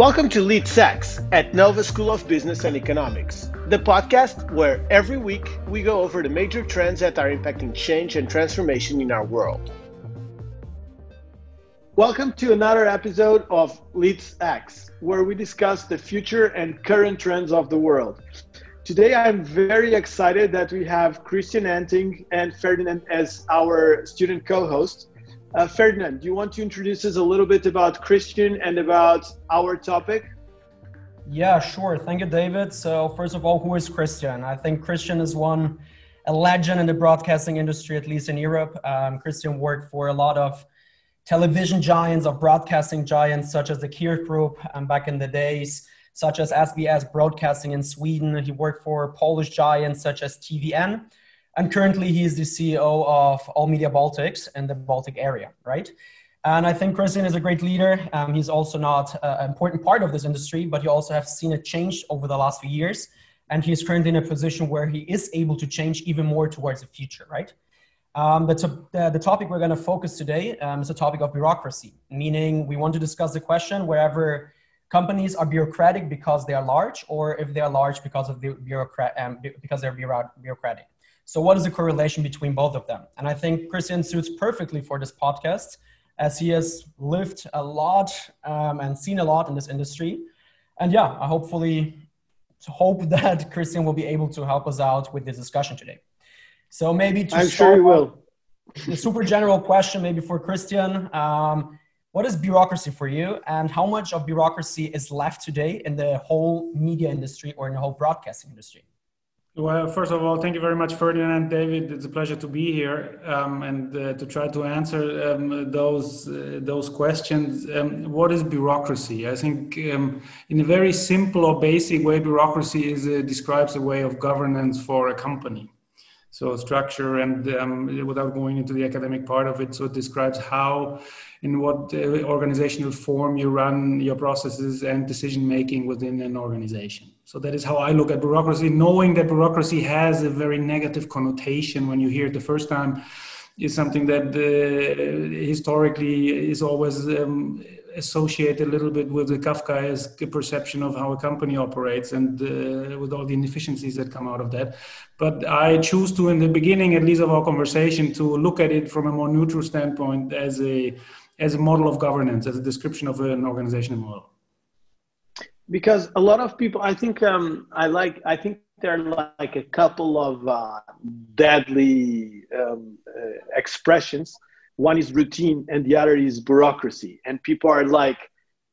Welcome to Leads X at Nova School of Business and Economics, the podcast where every week we go over the major trends that are impacting change and transformation in our world. Welcome to another episode of Leads X, where we discuss the future and current trends of the world. Today, I'm very excited that we have Christian Anting and Ferdinand as our student co hosts. Uh, Ferdinand, do you want to introduce us a little bit about Christian and about our topic? Yeah, sure. Thank you, David. So, first of all, who is Christian? I think Christian is one, a legend in the broadcasting industry, at least in Europe. Um, Christian worked for a lot of television giants, of broadcasting giants, such as the Kirch Group um, back in the days, such as SBS Broadcasting in Sweden. He worked for Polish giants such as TVN and currently he is the CEO of All Media Baltics in the Baltic area, right? And I think Christian is a great leader. Um, he's also not uh, an important part of this industry, but you also have seen it change over the last few years. And he's currently in a position where he is able to change even more towards the future, right? Um, the, to, the topic we're going to focus today um, is a topic of bureaucracy, meaning we want to discuss the question wherever companies are bureaucratic because they are large, or if they are large because of the bureaucrat, um, because they're bureaucratic. So, what is the correlation between both of them? And I think Christian suits perfectly for this podcast as he has lived a lot um, and seen a lot in this industry. And yeah, I hopefully hope that Christian will be able to help us out with this discussion today. So maybe to I'm sure he will. The super general question, maybe for Christian. Um, what is bureaucracy for you, and how much of bureaucracy is left today in the whole media industry or in the whole broadcasting industry? Well, first of all, thank you very much, Ferdinand and David. It's a pleasure to be here um, and uh, to try to answer um, those uh, those questions. Um, what is bureaucracy? I think, um, in a very simple or basic way, bureaucracy is uh, describes a way of governance for a company. So structure, and um, without going into the academic part of it, so it describes how, in what uh, organizational form you run your processes and decision making within an organization. So that is how I look at bureaucracy, knowing that bureaucracy has a very negative connotation when you hear it the first time is something that uh, historically is always um, associated a little bit with the Kafkaesque perception of how a company operates and uh, with all the inefficiencies that come out of that. But I choose to, in the beginning at least of our conversation, to look at it from a more neutral standpoint as a as a model of governance, as a description of an organizational model because a lot of people i think um, i like i think there are like a couple of uh, deadly um, uh, expressions. One is routine and the other is bureaucracy. And people are like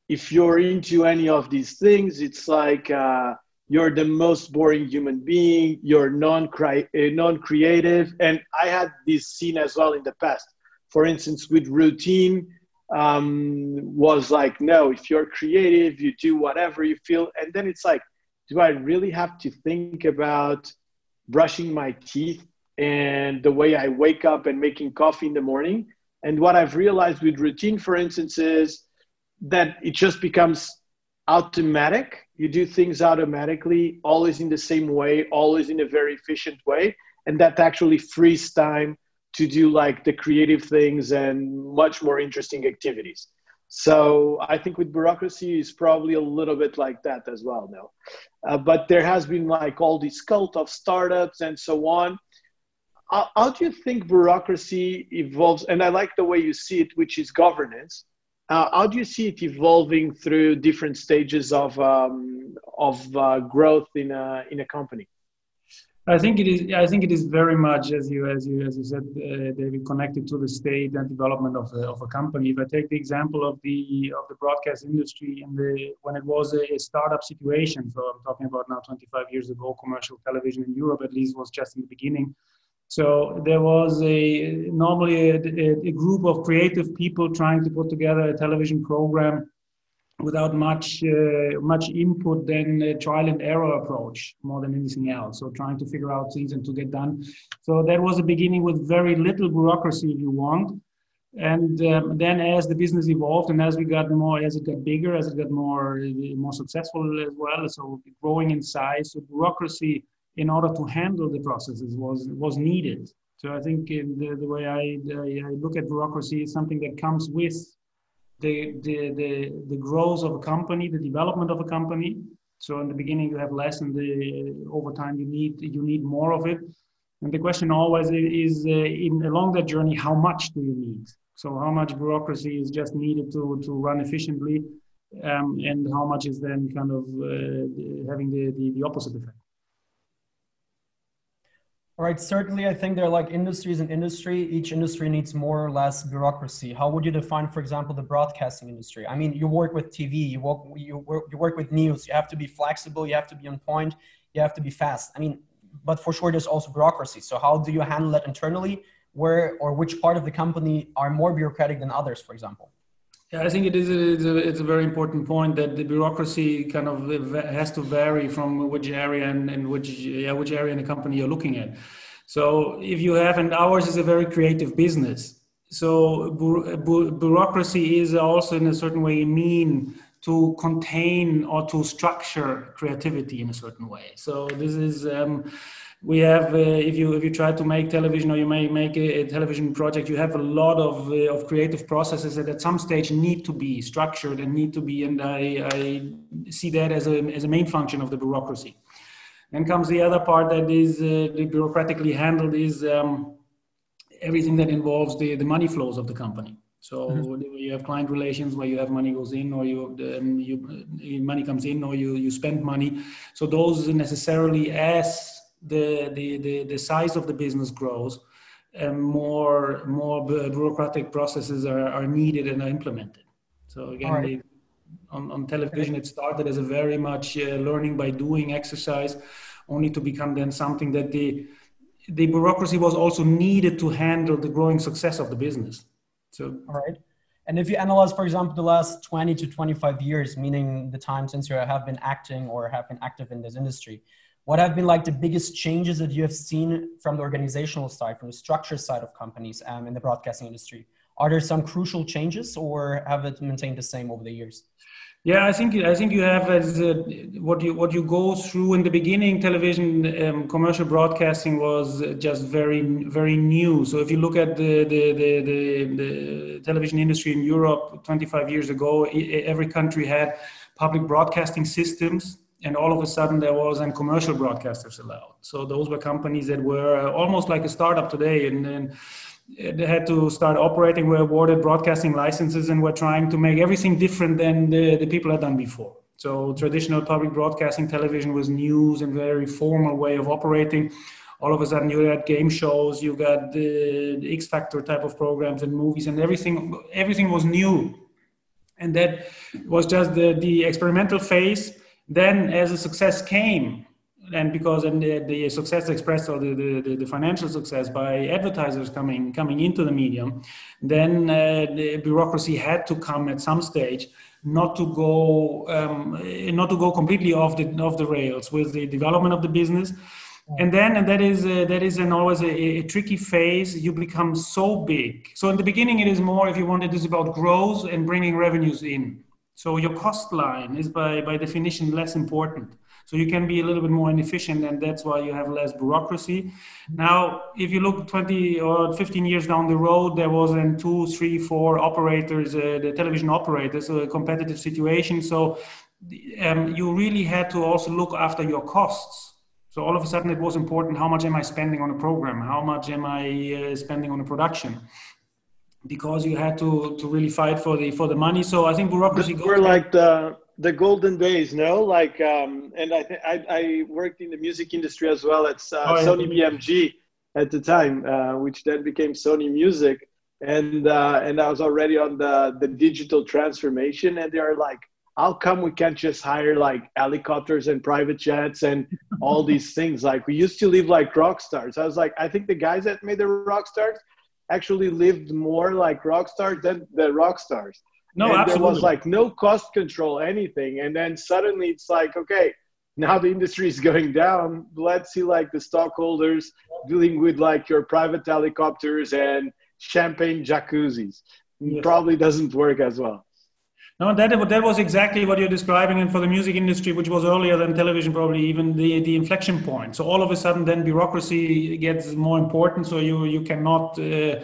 if you're into any of these things it's like uh, you're the most boring human being you're non uh, non-creative. And i had this scene as well in the past. For instance with routine um, was like, no, if you're creative, you do whatever you feel. And then it's like, do I really have to think about brushing my teeth and the way I wake up and making coffee in the morning? And what I've realized with routine, for instance, is that it just becomes automatic. You do things automatically, always in the same way, always in a very efficient way. And that actually frees time to do like the creative things and much more interesting activities. So I think with bureaucracy is probably a little bit like that as well now. Uh, but there has been like all this cult of startups and so on. How, how, do you think bureaucracy evolves? And I like the way you see it, which is governance. Uh, how do you see it evolving through different stages of um, of uh, growth in a in a company? I think it is. I think it is very much as you as you as you said, uh, David, connected to the state and development of, the, of a company. If I take the example of the of the broadcast industry in the when it was a, a startup situation, so I'm talking about now 25 years ago, commercial television in Europe at least was just in the beginning. So there was a normally a, a, a group of creative people trying to put together a television program without much uh, much input than a trial and error approach more than anything else. So trying to figure out things and to get done. So that was a beginning with very little bureaucracy if you want. And um, then as the business evolved and as we got more as it got bigger as it got more more successful as well so growing in size so bureaucracy in order to handle the processes was was needed. So i think the, the way I, I look at bureaucracy is something that comes with the, the, the, the growth of a company, the development of a company. So in the beginning you have less, and the, over time you need you need more of it. And the question always is, uh, in along that journey, how much do you need? So how much bureaucracy is just needed to to run efficiently, um, and how much is then kind of uh, having the, the, the opposite effect? All right, certainly I think there are like industries and industry. Each industry needs more or less bureaucracy. How would you define, for example, the broadcasting industry? I mean, you work with TV, you work, you work, you work with news, you have to be flexible, you have to be on point, you have to be fast. I mean, but for sure there's also bureaucracy. So how do you handle that internally? Where or which part of the company are more bureaucratic than others, for example? Yeah, I think it is. A, it's, a, it's a very important point that the bureaucracy kind of has to vary from which area and, and which yeah which area in the company you're looking at. So if you have, and ours is a very creative business. So bu- bu- bureaucracy is also in a certain way mean to contain or to structure creativity in a certain way. So this is. Um, we have uh, if you if you try to make television or you may make a, a television project you have a lot of uh, of creative processes that at some stage need to be structured and need to be and i, I see that as a as a main function of the bureaucracy then comes the other part that is uh, bureaucratically handled is um, everything that involves the the money flows of the company so mm-hmm. you have client relations where you have money goes in, or you, um, you money comes in, or you you spend money. So those necessarily, as the, the, the, the size of the business grows, and more, more bureaucratic processes are, are needed and are implemented. So again, right. on, on television, it started as a very much uh, learning by doing exercise, only to become then something that the, the bureaucracy was also needed to handle the growing success of the business. So, all right. And if you analyze, for example, the last 20 to 25 years, meaning the time since you have been acting or have been active in this industry, what have been like the biggest changes that you have seen from the organizational side, from the structure side of companies um, in the broadcasting industry? Are there some crucial changes, or have it maintained the same over the years? Yeah, I think I think you have as uh, what you what you go through in the beginning. Television um, commercial broadcasting was just very very new. So if you look at the the, the the, the television industry in Europe 25 years ago, every country had public broadcasting systems and all of a sudden there was and commercial broadcasters allowed. So those were companies that were uh, almost like a startup today and, and uh, they had to start operating were awarded broadcasting licenses and were trying to make everything different than the, the people had done before. So traditional public broadcasting television was news and very formal way of operating. All of a sudden you had game shows you got the, the x factor type of programs and movies and everything everything was new. And that was just the, the experimental phase then, as the success came, and because and the, the success expressed or the, the, the, financial success by advertisers coming coming into the medium, then uh, the bureaucracy had to come at some stage not to go um, not to go completely off the off the rails with the development of the business. And then and that is uh, that is an always a, a, tricky phase. You become so big. So in the beginning it is more if you want it is about growth and bringing revenues in so your cost line is by, by definition less important. So you can be a little bit more inefficient, and that's why you have less bureaucracy. Now, if you look 20 or 15 years down the road, there was in two, three, four operators, uh, the television operators, a competitive situation. So um, you really had to also look after your costs. So all of a sudden, it was important: how much am I spending on a program? How much am I uh, spending on a production? Because you had to to really fight for the for the money. So I think bureaucracy. We're like the the golden days, no? Like, um, and I think I worked in the music industry as well. at uh, oh, Sony yeah. BMG at the time, uh, which then became Sony Music, and uh, and I was already on the the digital transformation, and they're like. How come we can't just hire like helicopters and private jets and all these things? Like we used to live like rock stars. I was like, I think the guys that made the rock stars actually lived more like rock stars than the rock stars. No, and absolutely. There was like no cost control, anything. And then suddenly it's like, okay, now the industry is going down. Let's see like the stockholders dealing with like your private helicopters and champagne jacuzzis. Yes. Probably doesn't work as well. No, that that was exactly what you're describing, and for the music industry, which was earlier than television, probably even the the inflection point. So all of a sudden, then bureaucracy gets more important. So you you cannot. Uh,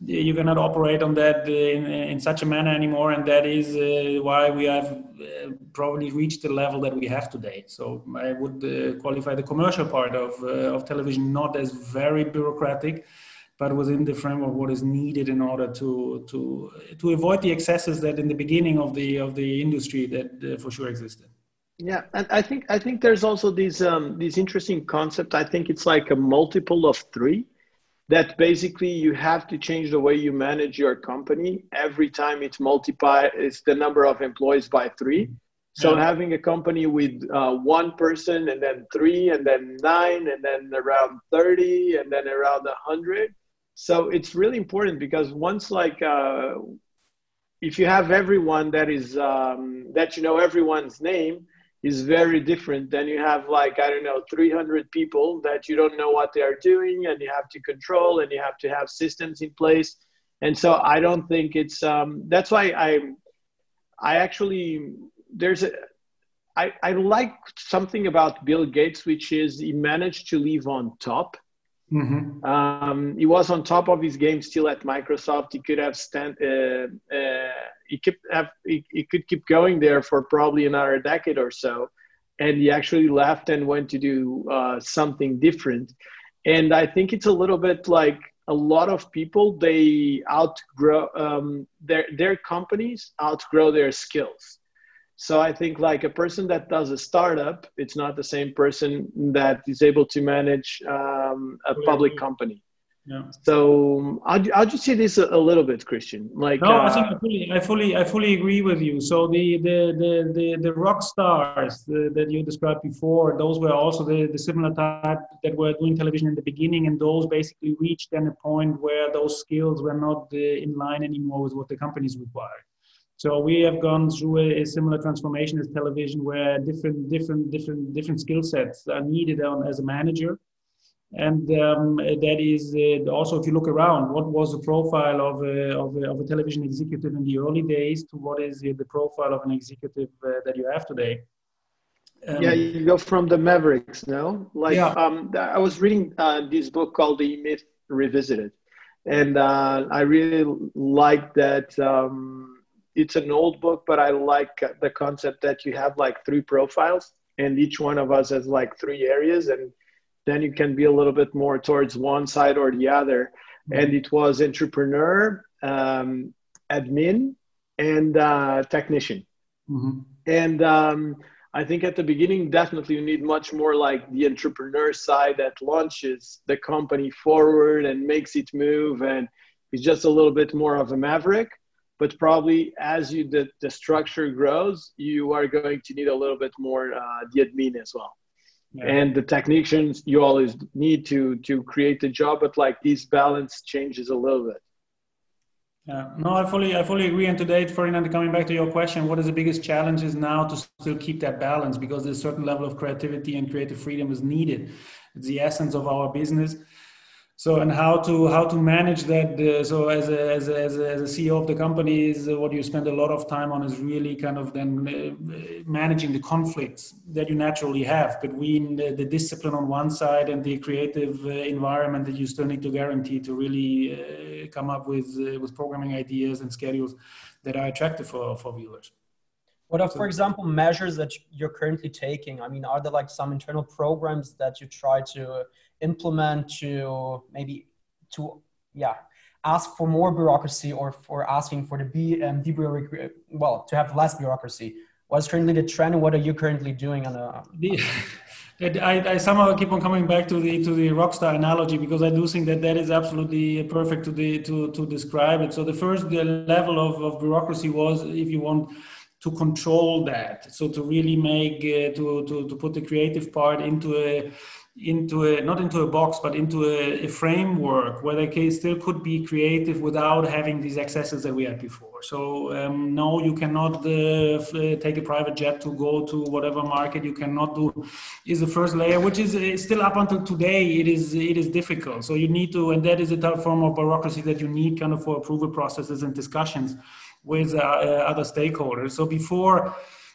you cannot operate on that in, in such a manner anymore and that is uh, why we have uh, probably reached the level that we have today so i would uh, qualify the commercial part of, uh, of television not as very bureaucratic but within the framework what is needed in order to to to avoid the excesses that in the beginning of the of the industry that uh, for sure existed. Yeah and i think i think there's also these um these interesting concept i think it's like a multiple of three that basically you have to change the way you manage your company. Every time it's multiply it's the number of employees by three. So yeah. having a company with uh, one person and then three and then nine and then around 30 and then around 100 so it's really important because once like uh, if you have everyone that is um, that you know everyone's name is very different than you have like i don't know 300 people that you don't know what they are doing and you have to control and you have to have systems in place. And so i don't think it's um, that's why i i actually there's a I, I like something about bill gates which is he managed to live on top Mm-hmm. Um, he was on top of his game still at Microsoft. He could have stand. Uh, uh, he could have. He, he, could keep going there for probably another decade or so, and he actually left and went to do uh, something different. And I think it's a little bit like a lot of people. They outgrow um, their their companies outgrow their skills. So I think like a person that does a startup, it's not the same person that is able to manage um, a public company. Yeah. So I'll, I'll just say this a, a little bit, Christian. Like no, uh, I think I fully, I fully, I fully agree with you. So the the the the, the rock stars the, that you described before, those were also the, the similar type that were doing television in the beginning, and those basically reached then a point where those skills were not uh, in line anymore with what the companies required. So we have gone through a, a, similar transformation as television, where different, different, different, different skill sets are needed on, as a manager, and um, that is uh, also if you look around, what was the profile of a, of a, of a television executive in the early days to what is the profile of an executive uh, that you have today? Um, yeah, you go from the Mavericks, no? Like, yeah. um, I was reading uh, this book called The Myth Revisited, and uh, I really like that. It's an old book, but I like the concept that you have like three profiles, and each one of us has like three areas, and then you can be a little bit more towards one side or the other. Mm-hmm. And it was entrepreneur, um, admin, and uh, technician. Mm-hmm. And um, I think at the beginning, definitely you need much more like the entrepreneur side that launches the company forward and makes it move, and is just a little bit more of a maverick but probably as you the, the structure grows you are going to need a little bit more uh, the admin as well yeah. and the technicians you always need to to create the job but like this balance changes a little bit yeah, no, I fully, I fully agree. And today, Ferdinand, coming back to your question, what is the biggest challenge is now to still keep that balance because there's a certain level of creativity and creative freedom is needed. It's the essence of our business so and how to how to manage that uh, so as a, as a, as a, as a ceo of the company is uh, what you spend a lot of time on is really kind of then uh, managing the conflicts that you naturally have between the, the discipline on one side and the creative uh, environment that you still need to guarantee to really uh, come up with uh, with programming ideas and schedules that are attractive for for viewers what are, for example, measures that you're currently taking? I mean, are there like some internal programs that you try to implement to maybe to yeah ask for more bureaucracy or for asking for the B um, well to have less bureaucracy? What's currently the trend, and what are you currently doing on a? The, I, I, somehow keep on coming back to the to the rockstar analogy because I do think that that is absolutely perfect to the to to describe it. So the first the level of, of bureaucracy was, if you want to control that so to really make uh, to, to to put the creative part into a into a not into a box but into a, a framework where they can still could be creative without having these excesses that we had before. So um, no you cannot uh, f- take a private jet to go to whatever market. You cannot do is the first layer which is uh, still up until today it is it is difficult. So you need to and that is a type form of bureaucracy that you need kind of for approval processes and discussions with uh, uh, other stakeholders. So before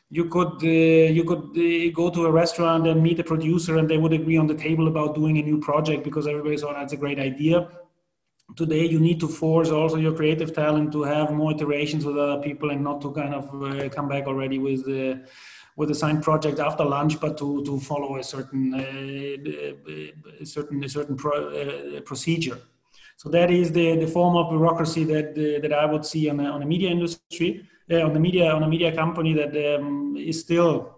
you could uh, you could uh, go to a restaurant and meet a producer and they would agree on the table about doing a new project because everybody thought that's a great idea today you need to force also your creative talent to have more iterations with other people and not to kind of uh, come back already with the with a signed project after lunch, but to, to follow a certain uh, a certain a certain pro, uh, procedure. So that is the, the form of bureaucracy that uh, that I would see on a, on a media industry, uh, on the media on a media company that um, is still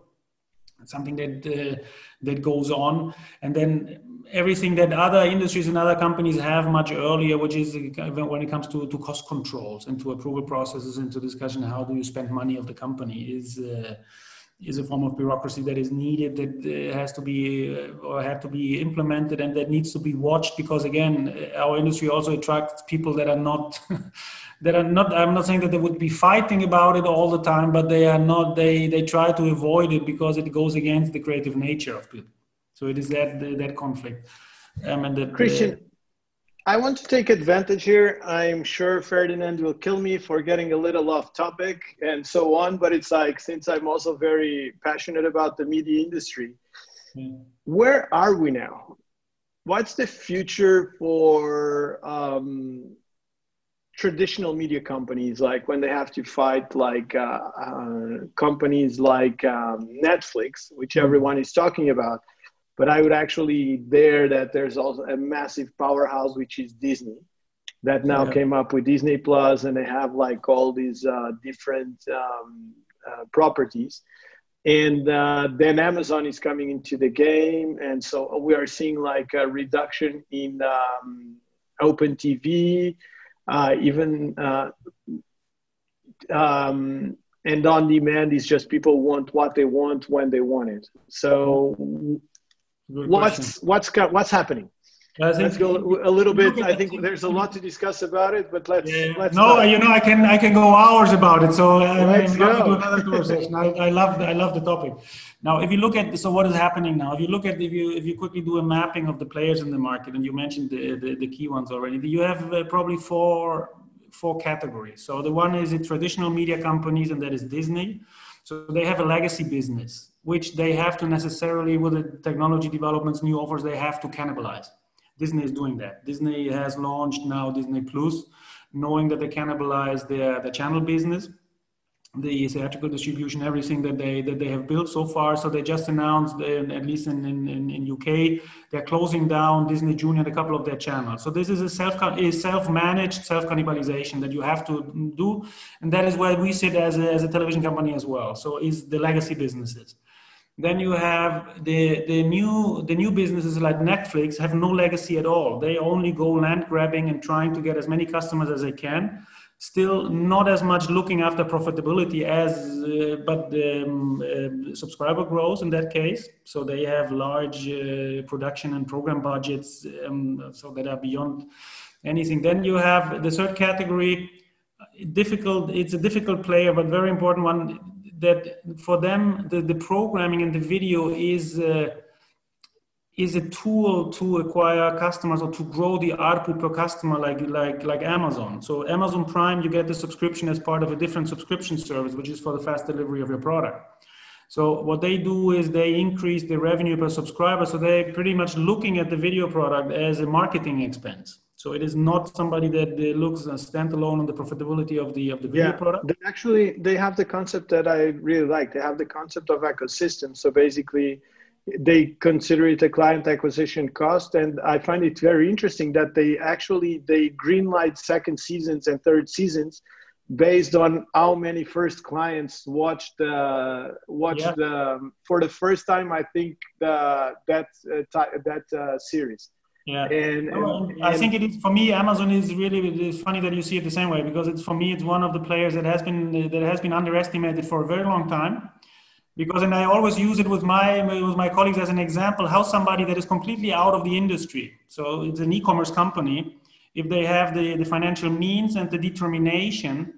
something that uh, that goes on, and then everything that other industries and other companies have much earlier, which is when it comes to, to cost controls and to approval processes and to discussion how do you spend money of the company is uh, is a form of bureaucracy that is needed that uh, has to be uh, or have to be implemented and that needs to be watched because again our industry also attracts people that are not that are not i'm not saying that they would be fighting about it all the time but they are not they they try to avoid it because it goes against the creative nature of people so it is that that conflict um, and that christian uh, I want to take advantage here. I'm sure Ferdinand will kill me for getting a little off topic and so on, but it's like since I'm also very passionate about the media industry, mm. where are we now? What's the future for um, traditional media companies? Like when they have to fight like uh, uh, companies like um, Netflix, which mm. everyone is talking about but I would actually dare that there's also a massive powerhouse, which is Disney, that now yeah. came up with Disney Plus, and they have like all these uh, different um, uh, properties. And uh, then Amazon is coming into the game, and so we are seeing like a reduction in um, open TV, uh, even uh, um, and on demand is just people want what they want when they want it. So Good what's question. what's what's happening? I think let's go a little bit. I think there's a lot to discuss about it, but let's. Yeah. let's no, you know, I can I can go hours about it. So uh, let's I'm go. to another conversation. I, I love the, I love the topic. Now, if you look at so what is happening now, if you look at if you if you quickly do a mapping of the players in the market, and you mentioned the the, the key ones already, you have uh, probably four four categories. So the one is the traditional media companies, and that is Disney. So they have a legacy business which they have to necessarily, with the technology developments, new offers, they have to cannibalize. Disney is doing that. Disney has launched now Disney Plus, knowing that they cannibalize their, the channel business, the theatrical distribution, everything that they that they have built so far. So they just announced, uh, at least in, in, in UK, they're closing down Disney Junior and a couple of their channels. So this is a self a self-managed self cannibalization that you have to do, and that is where we sit as a, as a television company as well. So is the legacy businesses. Then you have the, the new the new businesses like Netflix have no legacy at all. They only go land grabbing and trying to get as many customers as they can. Still not as much looking after profitability as, uh, but the um, uh, subscriber growth in that case. So they have large uh, production and program budgets, um, so that are beyond anything. Then you have the third category, difficult. It's a difficult player, but very important one that for them the, the programming and the video is uh, is a tool to acquire customers or to grow the output per customer like like like Amazon. So Amazon Prime you get the subscription as part of a different subscription service which is for the fast delivery of your product. So what they do is they increase the revenue per subscriber so they're pretty much looking at the video product as a marketing expense. So it is not somebody that looks standalone on the profitability of the of the video yeah, product. They actually, they have the concept that I really like. They have the concept of ecosystem. So basically, they consider it a client acquisition cost, and I find it very interesting that they actually they greenlight second seasons and third seasons based on how many first clients watched uh, watched yeah. the for the first time. I think the, that uh, that uh, series yeah. And, and, i think it is for me amazon is really it's funny that you see it the same way because it's for me it's one of the players that has been that has been underestimated for a very long time. Because and i always use it with my with my colleagues as an example how somebody that is completely out of the industry so it's an e-commerce company if they have the, the financial means and the determination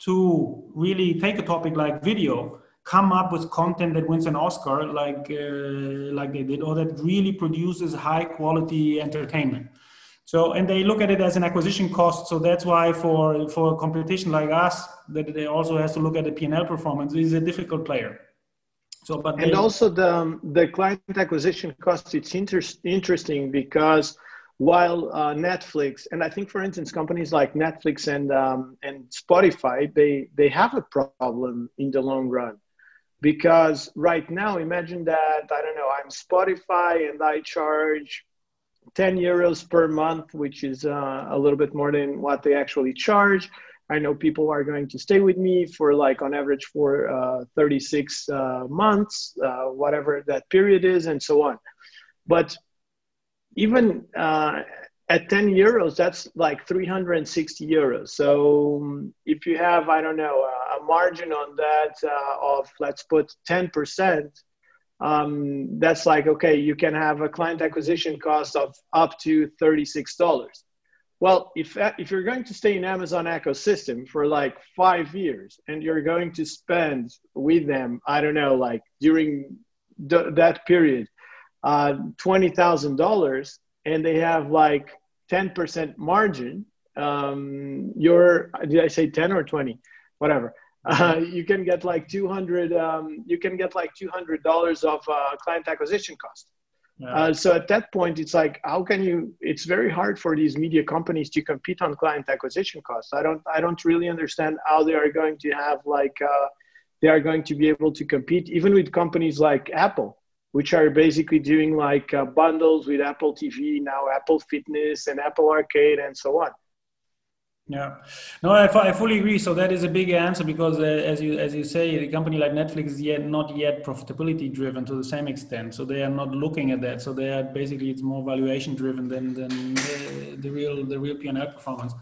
to really take a topic like video come up with content that wins an Oscar, like uh, like they did, or that really produces high quality entertainment. So, and they look at it as an acquisition cost. So that's why for for a competition like us, that they also has to look at the P&L performance. Is a difficult player. So, but and they, also the the client acquisition cost. It's inter- interesting because while uh, Netflix and I think, for instance, companies like Netflix and um, and Spotify, they they have a problem in the long run because right now, imagine that I don't know, I'm Spotify and I charge 10 euros per month, which is uh, a little bit more than what they actually charge. I know people are going to stay with me for like on average for uh, 36 uh, months, uh, whatever that period is, and so on. But even uh, at 10 euros, that's like 360 euros. So um, if you have, I don't know, a margin on that uh, of let's put 10%, um, that's like, okay, you can have a client acquisition cost of up to $36. Well, if, if you're going to stay in Amazon ecosystem for like five years and you're going to spend with them, I don't know, like during th- that period, uh, $20,000 and they have like 10% margin, um, you're, did I say 10 or 20? Whatever. Uh, you can get like 200, um, you can get like $200 of uh, client acquisition cost. Yeah. Uh, so at that point, it's like, how can you? It's very hard for these media companies to compete on client acquisition costs. I don't, I don't really understand how they are going to have like, uh, they are going to be able to compete even with companies like Apple which are basically doing like uh, bundles with Apple TV, now Apple Fitness and Apple Arcade and so on. Yeah, no, I, I fully agree. So that is a big answer because, uh, as you as you say, a company like Netflix is yet not yet profitability driven to the same extent. So they are not looking at that. So they are basically it's more valuation driven than than the, the real the real P and L performance.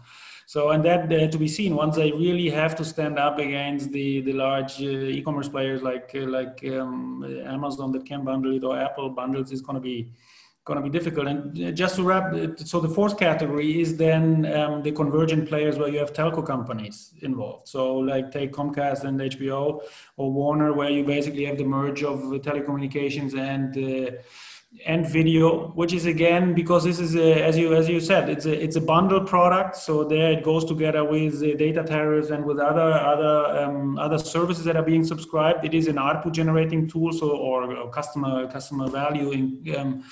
So, and that uh, to be seen once they really have to stand up against the the large uh, e-commerce players like uh, like um, Amazon that can bundle it or Apple bundles is going to be going to be difficult. And uh, just to wrap, uh, so the fourth category is then um, the convergent players where you have telco companies involved. So like take Comcast and HBO or Warner, where you basically have the merge of telecommunications and uh, and video which is again because this is a, as you as you said it's a it's a bundle product. So there it goes together with data tariffs and with other other um, other services that are being subscribed. It is an output generating tool so or, customer customer value in, um,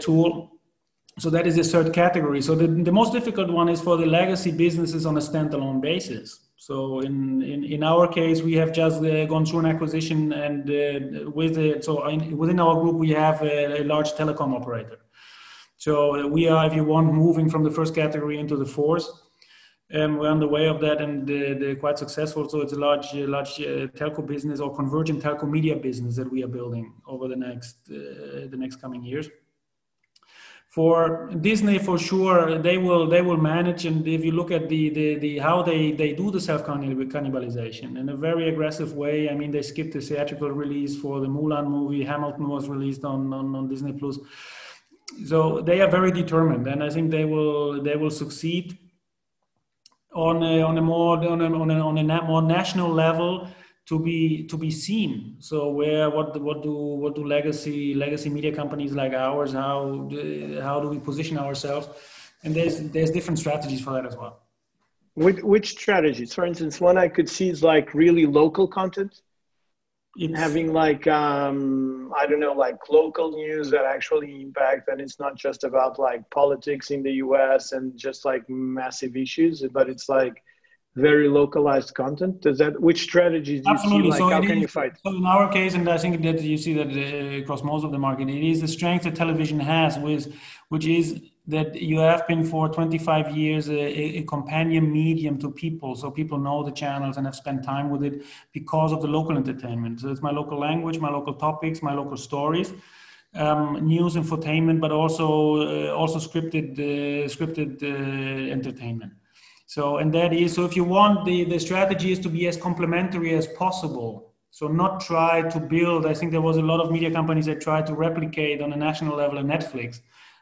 tool. So that is the third category. So the, the most difficult one is for the legacy businesses on a standalone basis so in, in, in our case, we have just uh, gone through an acquisition and uh, with it, so in, within our group, we have a, a, large telecom operator. So we are, if you want, moving from the first category into the fourth. Um, we're on the way of that and uh, quite successful. So it's a large, large uh, telco business or convergent telco media business that we are building over the next, uh, the next coming years for Disney, for sure, they will they will manage. And if you look at the the, the how they they do the self cannibalization in a very aggressive way. I mean, they skipped the theatrical release for the Mulan movie. Hamilton was released on on, on Disney Plus. So they are very determined, and I think they will they will succeed on a, on a more on a, on a, on a more national level to be to be seen. So where what what do what do legacy legacy media companies like ours how do, how do we position ourselves? And there's there's different strategies for that as well. Which, which strategies? For instance one i could see is like really local content. It's, having like um i don't know like local news that actually impact and it's not just about like politics in the us and just like massive issues but it's like very localized content? Does that which strategies do you Absolutely. see like so how can is, you fight? so in our case and i think that you see that uh, across most of the market it is the strength that television has with which is that you have been for 25 years a, a, companion medium to people. So people know the channels and have spent time with it because of the local entertainment. So it's my local language my local topics my local stories um, news infotainment but also uh, also scripted uh, scripted uh, entertainment so, and that is, so if you want, the, the strategy is to be as complementary as possible. So not try to build, I think there was a lot of media companies that tried to replicate on a national level a Netflix,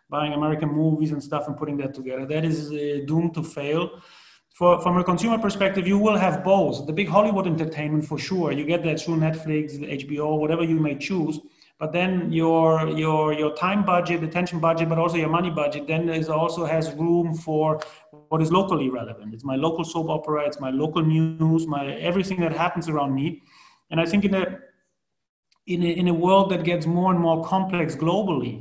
buying American movies and stuff and putting that together. That is uh, doomed to fail. For, from a consumer perspective, you will have both. The big Hollywood entertainment for sure. You get that through Netflix, HBO, whatever you may choose but then your your your time budget attention budget but also your money budget then is also has room for what is locally relevant it's my local soap opera it's my local news my everything that happens around me and i think in a in a, in a world that gets more and more complex globally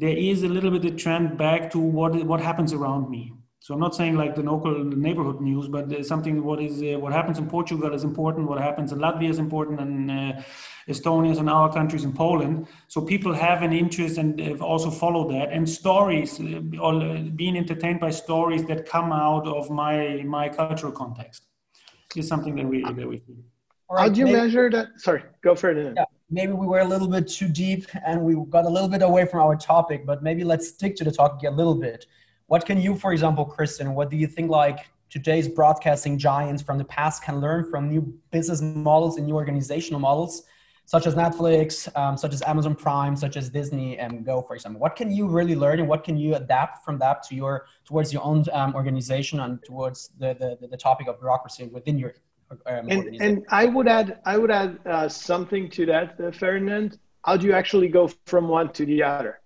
there is a little bit of trend back to what what happens around me. So I'm not saying like the local neighborhood news, but something what is uh, what happens in Portugal is important. What happens in Latvia is important, and uh, Estonia and our countries in Poland. So people have an interest and have also follow that. And stories, uh, uh, being entertained by stories that come out of my my cultural context, is something that we that we do. Right, How do you maybe, measure that? Sorry, go further. Yeah, maybe we were a little bit too deep and we got a little bit away from our topic, but maybe let's stick to the topic a little bit. What can you, for example, Christian, what do you think like today's broadcasting giants from the past can learn from new business models and new organizational models, such as Netflix, um, such as Amazon Prime, such as Disney and Go, for example? What can you really learn and what can you adapt from that to your towards your own um, organization and towards the, the, the topic of bureaucracy within your um, and, and I would add I would add uh, something to that, uh, Ferdinand. How do you actually go from one to the other?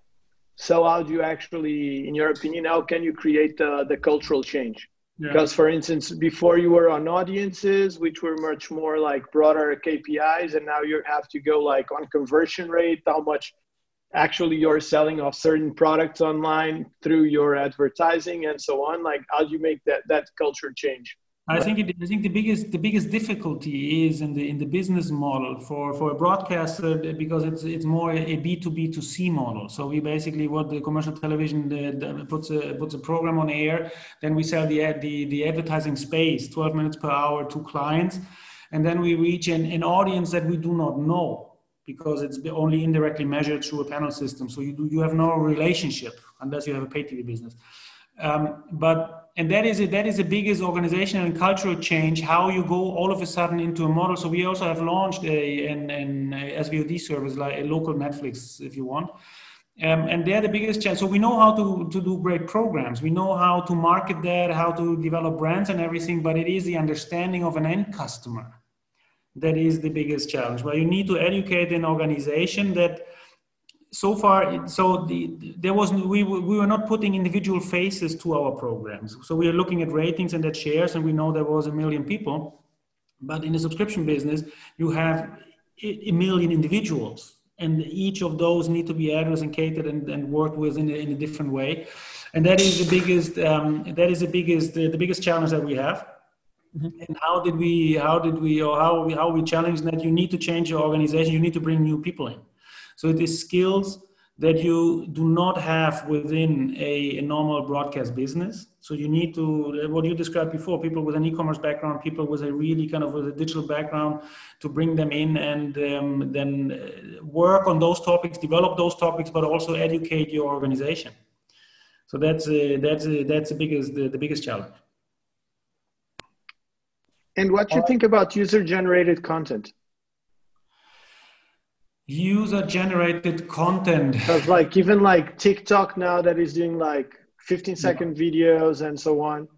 So how do you actually, in your opinion, how can you create the, the cultural change? Yeah. Because, for instance, before you were on audiences, which were much more like broader KPIs, and now you have to go like on conversion rate, how much actually you're selling of certain products online through your advertising and so on. Like, how do you make that that culture change? I think it, I think the biggest the biggest difficulty is in the in the business model for for a broadcaster because it's it's more a B two B two C model. So we basically what the commercial television the, the puts a puts a program on air, then we sell the the the advertising space, twelve minutes per hour to clients, and then we reach an, an audience that we do not know because it's only indirectly measured through a panel system. So you do you have no relationship unless you have a pay TV business. Um, but and that is a, that is the biggest organizational and cultural change. How you go all of a sudden into a model. So we also have launched a an, an SVOD service like a local Netflix, if you want. Um, and they're the biggest challenge. So we know how to, to do great programs. We know how to market that, how to develop brands and everything, but it is the understanding of an end customer that is the biggest challenge. Where you need to educate an organization that so far so the, there was we, we were not putting individual faces to our programs so we are looking at ratings and at shares and we know there was a million people but in the subscription business you have a million individuals and each of those need to be addressed and catered and, and worked with in a, in a different way and that is the biggest um, that is the biggest the, the biggest challenge that we have Mm-hmm. And how did we, how did we, or how we, how we challenge that? You need to change your organization. You need to bring new people in. So it is skills that you do not have within a, a, normal broadcast business. So you need to, what you described before, people with an e-commerce background, people with a really kind of with a digital background, to bring them in and um, then uh, work on those topics, develop those topics, but also educate your organization. So that's uh, that's uh, that's the biggest the, the biggest challenge. And what you think about user-generated content? User generated content because like even like tiktok now that is doing like 15 second yeah. videos and so on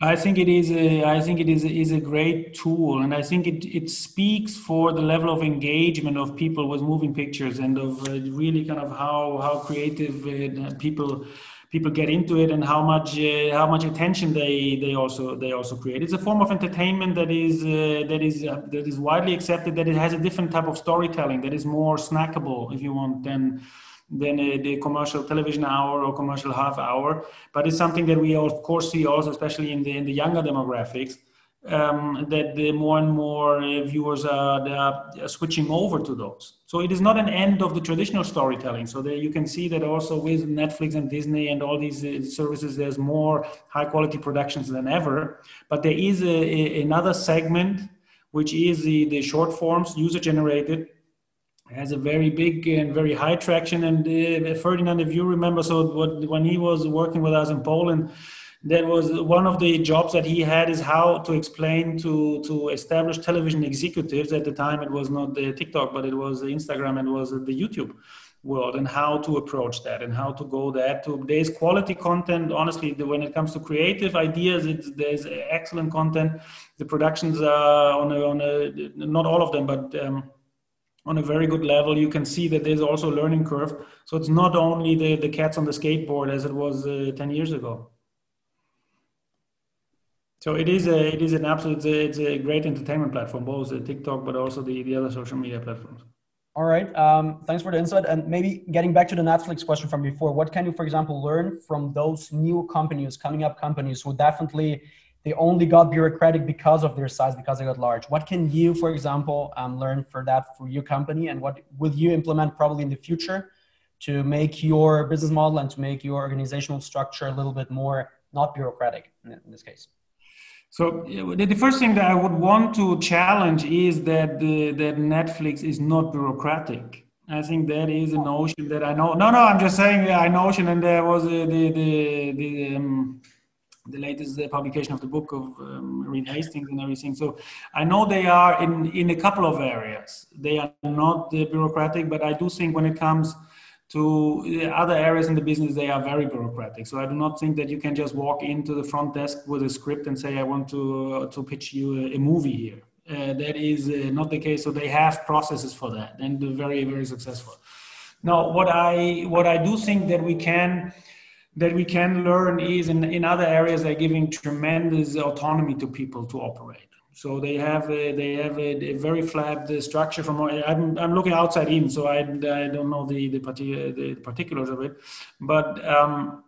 i think it is a i think it is a, is a great tool and i think it it speaks for the level of engagement of people with moving pictures and of uh, really kind of how how creative uh, people people get into it and how much uh, how much attention they they also they also create. It's a form of entertainment that is uh, that is uh, that is widely accepted. That it has a different type of storytelling that is more snackable, if you want, than than uh, the commercial television hour or commercial half hour. But it's something that we of course see also, especially in the in the younger demographics um, that the more and more uh, viewers are, are, switching over to those. So it is not an end of the traditional storytelling. So there you can see that also with Netflix and Disney and all these uh, services, there's more high quality productions than ever. But there is a, a, another segment which is the, the short forms, user generated, has a very big and very high traction. And uh, Ferdinand, if you remember, so what, when he was working with us in Poland that was one of the jobs that he had is how to explain to to established television executives. At the time it was not the tiktok but it was instagram and was the youtube world and how to approach that and how to go there to there's quality content. Honestly when it comes to creative ideas there's excellent content. The productions are on a, on a not all of them but um, on a very good level. You can see that there's also a learning curve. So it's not only the the cats on the skateboard as it was uh, 10 years ago so it is a it is an absolute it's a, great entertainment platform, both the TikTok but also the, the other social media platforms. All right. Um, thanks for the insight. And maybe getting back to the Netflix question from before, what can you, for example, learn from those new companies, coming up companies who definitely they only got bureaucratic because of their size, because they got large? What can you, for example, um, learn for that for your company, and what will you implement probably in the future to make your business model and to make your organizational structure a little bit more not bureaucratic in this case? So the first thing that I would want to challenge is that the, that Netflix is not bureaucratic. I think that is a notion that I know. No, no, I'm just saying I notion, and there was the the the um, the latest publication of the book of um, Reed Hastings and everything. So I know they are in in a couple of areas. They are not bureaucratic, but I do think when it comes to other areas in the business, they are very bureaucratic. So I do not think that you can just walk into the front desk with a script and say, I want to, uh, to pitch you a, a movie here. Uh, that is uh, not the case. So they have processes for that and they're very, very successful. Now, what I, what I do think that we can, that we can learn is in, in other areas, they're giving tremendous autonomy to people to operate. So they have a, they have a, a very flat uh, structure. From I'm, I'm looking outside in, so I, I don't know the the, partic- the particulars of it, but um,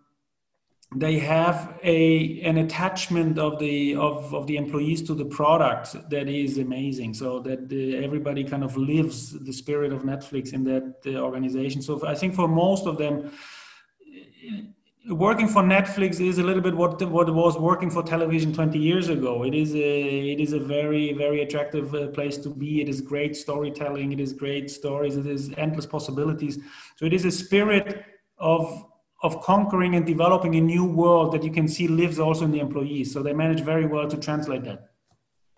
they have a an attachment of the of, of the employees to the product that is amazing. So that the, everybody kind of lives the spirit of Netflix in that uh, organization. So I think for most of them working for Netflix is a little bit what what was working for television 20 years ago. It is a it is a very very attractive uh, place to be. It is great storytelling. It is great stories. It is endless possibilities. So it is a spirit of of conquering and developing a new world that you can see lives also in the employees. So they manage very well to translate that.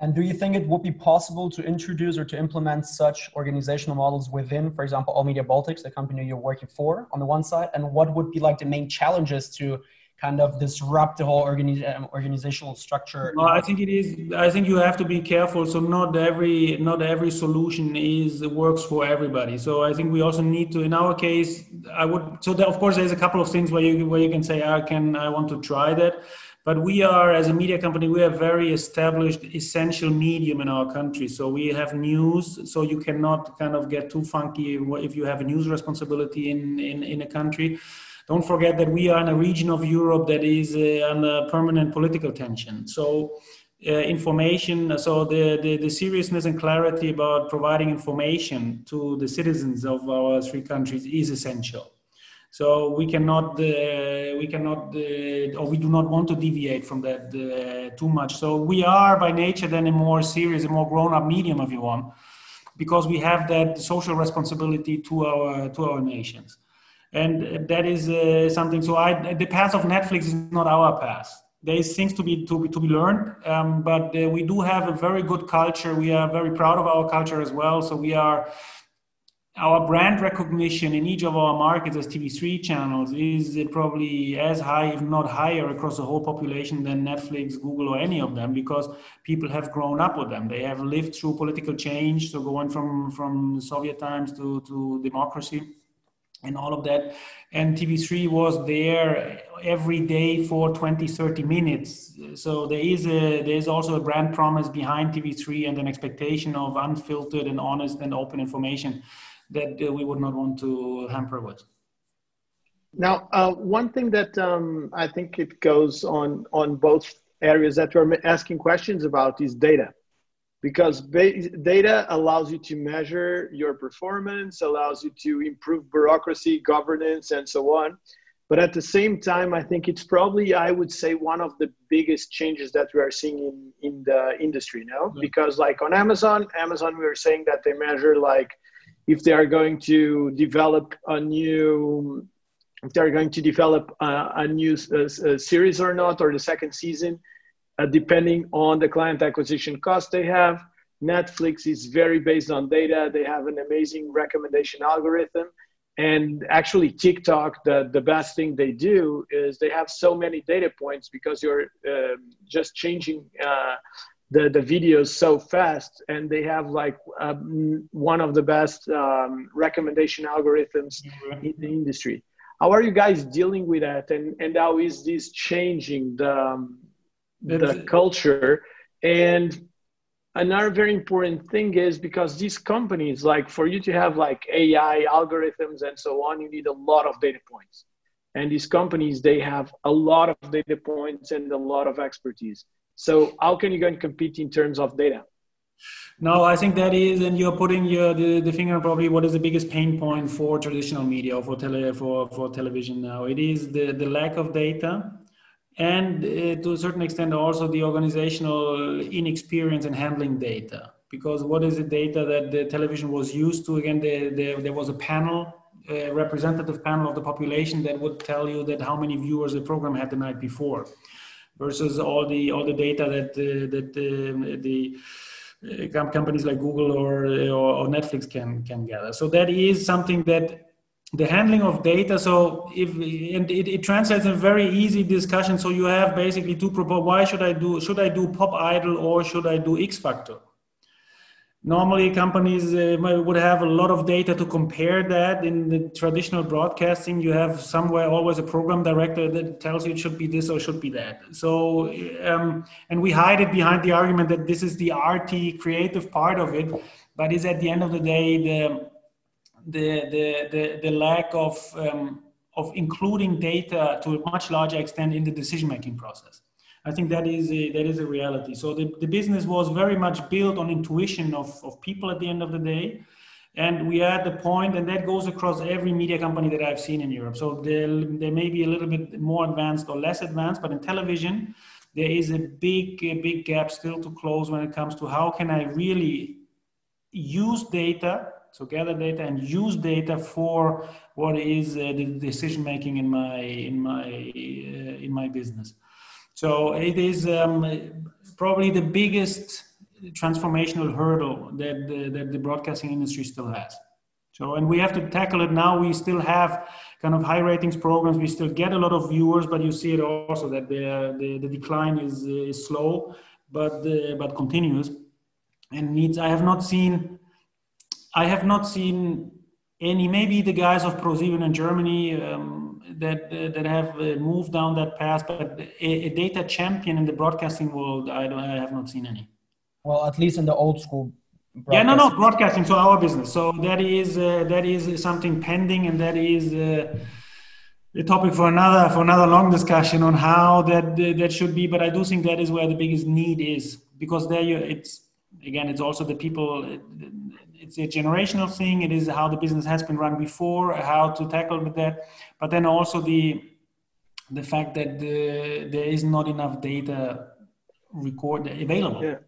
And do you think it would be possible to introduce or to implement such organizational models within, for example, All Media Baltics, the company you're working for, on the one side? And what would be like the main challenges to kind of disrupt the whole um, organizational structure? Well, I think it is. I think you have to be careful. So not every not every solution is works for everybody. So I think we also need to. In our case, I would. So there, of course, there's a couple of things where you where you can say, I can, I want to try that. But we are, as a media company, we are very established, essential medium in our country. So we have news. So you cannot kind of get too funky if you have a news responsibility in, in, in a country. Don't forget that we are in a region of Europe that is uh, under permanent political tension. So uh, information, so the, the, the seriousness and clarity about providing information to the citizens of our three countries is essential. So we cannot, uh, we cannot, uh, or we do not want to deviate from that uh, too much. So we are by nature then a more serious, a more grown-up medium, if you want, because we have that social responsibility to our to our nations, and that is uh, something. So I, the path of Netflix is not our path. There is things to be to be, to be learned, um, but uh, we do have a very good culture. We are very proud of our culture as well. So we are our brand recognition in each of our markets as TV3 channels is probably as high, if not higher, across the whole population than Netflix, Google, or any of them, because people have grown up with them. They have lived through political change, so going from from Soviet times to to democracy, and all of that. And TV3 was there every day for 20, 30 minutes. So there is a there is also a brand promise behind TV3 and an expectation of unfiltered and honest and open information that uh, we would not want to hamper with. Now, uh, one thing that um, I think it goes on on both areas that we're asking questions about is data, because data allows you to measure your performance, allows you to improve bureaucracy, governance, and so on. But at the same time, I think it's probably, I would say, one of the biggest changes that we are seeing in, in the industry now. Mm-hmm. Because, like on Amazon, Amazon, we are saying that they measure like if they are going to develop a new if they're going to develop a, a new a series or not or the second season uh, depending on the client acquisition cost they have. Netflix is very based on data. They have an amazing recommendation algorithm. And actually tiktok the, the best thing they do is they have so many data points because you're uh, just changing uh, the the videos so fast and they have like um, one of the best um, recommendation algorithms in the industry how are you guys dealing with that and and how is this changing the um, the culture and another very important thing is because these companies, like for you to have like AI algorithms and so on, you need a lot of data points. And these companies, they have a lot of data points and a lot of expertise. So how can you go and compete in terms of data? No, I think that is, and you're putting your the, the finger probably what is the biggest pain point for traditional media or for tele for for television now. It is the the lack of data, and uh, to a certain extent also the organizational inexperience in handling data. Because what is the data that the television was used to? Again, the, the, there was a panel, a representative panel of the population that would tell you that how many viewers the program had the night before, versus all the all the data that uh, that uh, the uh, companies like Google or, or, or Netflix can can gather. So that is something that the handling of data. So if and it, it translates in a very easy discussion. So you have basically two propose. Why should I do? Should I do Pop Idol or should I do X Factor? Normally companies uh, would have a lot of data to compare that. In the traditional broadcasting you have somewhere always a program director that tells you it should be this or should be that. So um, and we hide it behind the argument that this is the rt creative part of it but is at the end of the day the the the the, the lack of um, of including data to a much larger extent in the decision making process I think that is a, that is a reality. So the, the business was very much built on intuition of, of people at the end of the day. And we are at the point, and that goes across every media company that I've seen in Europe. So they they may be a little bit more advanced or less advanced, but in television, there is a big, a big gap still to close when it comes to how can I really use data, so gather data and use data for what is uh, the decision making in my in my uh, in my business. So it is um, probably the biggest transformational hurdle that the, that the broadcasting industry still has. So, and we have to tackle it now. We still have kind of high ratings programs. We still get a lot of viewers, but you see it also that the, the, the decline is, is slow, but, but continues and needs. I have not seen, I have not seen any, maybe the guys of ProSieben in Germany, um, that uh, that have uh, moved down that path, but a, a, data champion in the broadcasting world, I don't, I have not seen any. Well, at least in the old school. Yeah, no, no, broadcasting. So our business. So that is uh, that is something pending, and that is uh, a topic for another for another long discussion on how that that should be. But I do think that is where the biggest need is because there you it's again it's also the people it's a generational thing. It is how the business has been run before, how to tackle with that, but then also the the fact that the, there is not enough data record available. Yeah.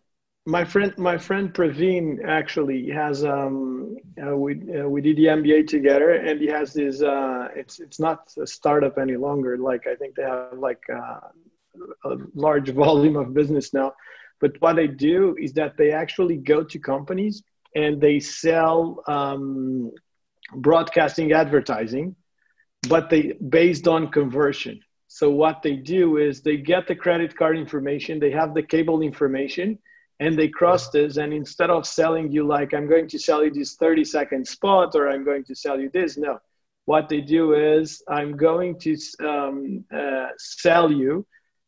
My friend, my friend Praveen actually has. Um, uh, we uh, we did the MBA together, and he has this. Uh, it's it's not a startup any longer. Like I think they have like uh, a large volume of business now. But what they do is that they actually go to companies and they sell um, broadcasting advertising, but they based on conversion. So what they do is they get the credit card information, they have the cable information, and they cross this. And instead of selling you like I'm going to sell you this 30 second spot or I'm going to sell you this, no. What they do is I'm going to um, uh, sell you,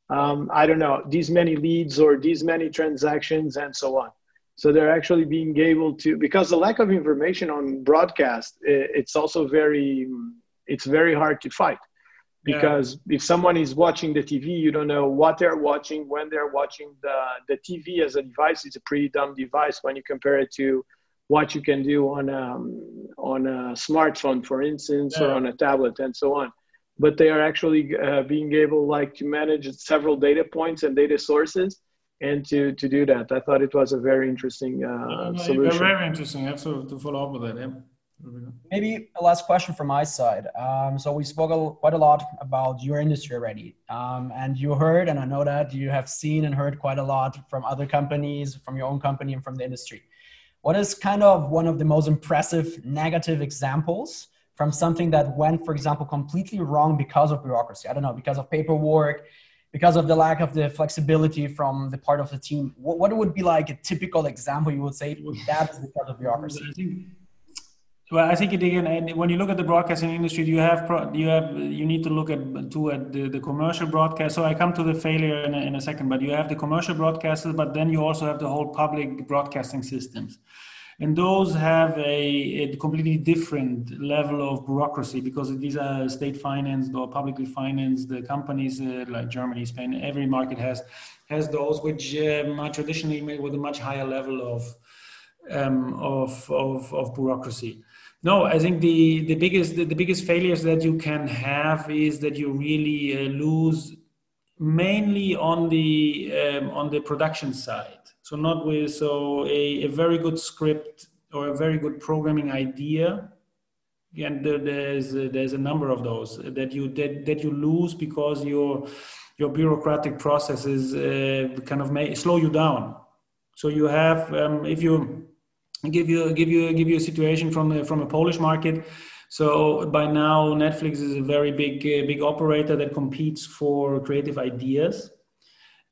um, I don't know, these many leads or these many transactions and so on. So they're actually being able to because the lack of information on broadcast, it's also very it's very hard to fight because yeah. if someone is watching the TV, you don't know what they're watching, when they're watching. The the TV as a device is a pretty dumb device when you compare it to what you can do on um, on a smartphone, for instance, yeah. or on a tablet, and so on. But they are actually uh, being able like to manage several data points and data sources and to to do that. I thought it was a very interesting uh, solution. Very interesting. I have to, to follow up with that. Yeah. Maybe a last question from my side. Um, so we spoke a, quite a lot about your industry already, um, and you heard, and I know that you have seen and heard quite a lot from other companies, from your own company, and from the industry. What is kind of one of the most impressive negative examples from something that went, for example, completely wrong because of bureaucracy? I don't know, because of paperwork, because of the lack of the flexibility from the part of the team. What, what would be like a typical example you would say that is because of bureaucracy? Well, I think it, again, when you look at the broadcasting industry, you have you have you need to look at to at the, the commercial broadcast. So I come to the failure in a, in a second, but you have the commercial broadcasters, but then you also have the whole public broadcasting systems, and those have a, a completely different level of bureaucracy because these are state financed or publicly financed the companies uh, like Germany, Spain. Every market has has those which um, are traditionally made with a much higher level of um, of, of, of bureaucracy. No, I think the, the biggest the, the, biggest failures that you can have is that you really uh, lose mainly on the um, on the production side. So not with so a, a, very good script or a very good programming idea. And there's a, there's a number of those that you that, that you lose because your your bureaucratic processes uh, kind of may slow you down. So you have um, if you give you give you give you a situation from the, from a Polish market. So by now, Netflix is a very big uh, big operator that competes for creative ideas,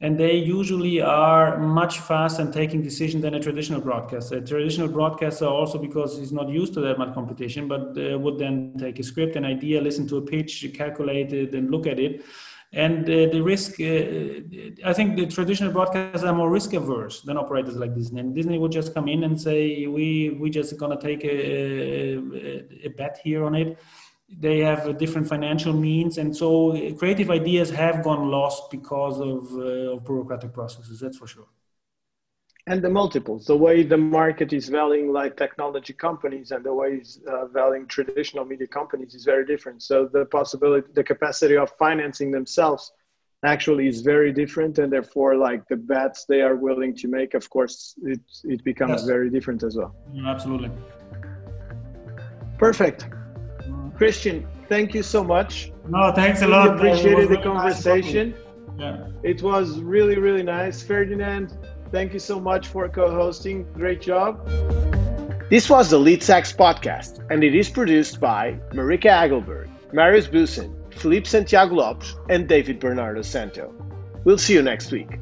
and they usually are much faster in taking decisions than a traditional broadcaster. A traditional broadcaster also because he's not used to that much competition, but uh, would then take a script, an idea, listen to a pitch, calculate it, and look at it and uh, the risk, uh, I think the traditional broadcasters are more risk averse than operators like Disney. And Disney would just come in and say, we we just gonna take a, a, a bet here on it. They have different financial means, and so creative ideas have gone lost because of, uh, of bureaucratic processes. That's for sure. And the multiples the way the market is valuing like technology companies and the way it's uh, valuing traditional media companies is very different. So the possibility the capacity of financing themselves actually is very different and therefore like the bets they are willing to make of course it, it becomes yes. very different as well. Absolutely. Perfect christian thank you so much no thanks a lot appreciated the conversation nice yeah. it was really really nice ferdinand Thank you so much for co hosting. Great job. This was the Leads X podcast, and it is produced by Marika Agelberg, Marius Busen, Felipe Santiago Lopes, and David Bernardo Santo. We'll see you next week.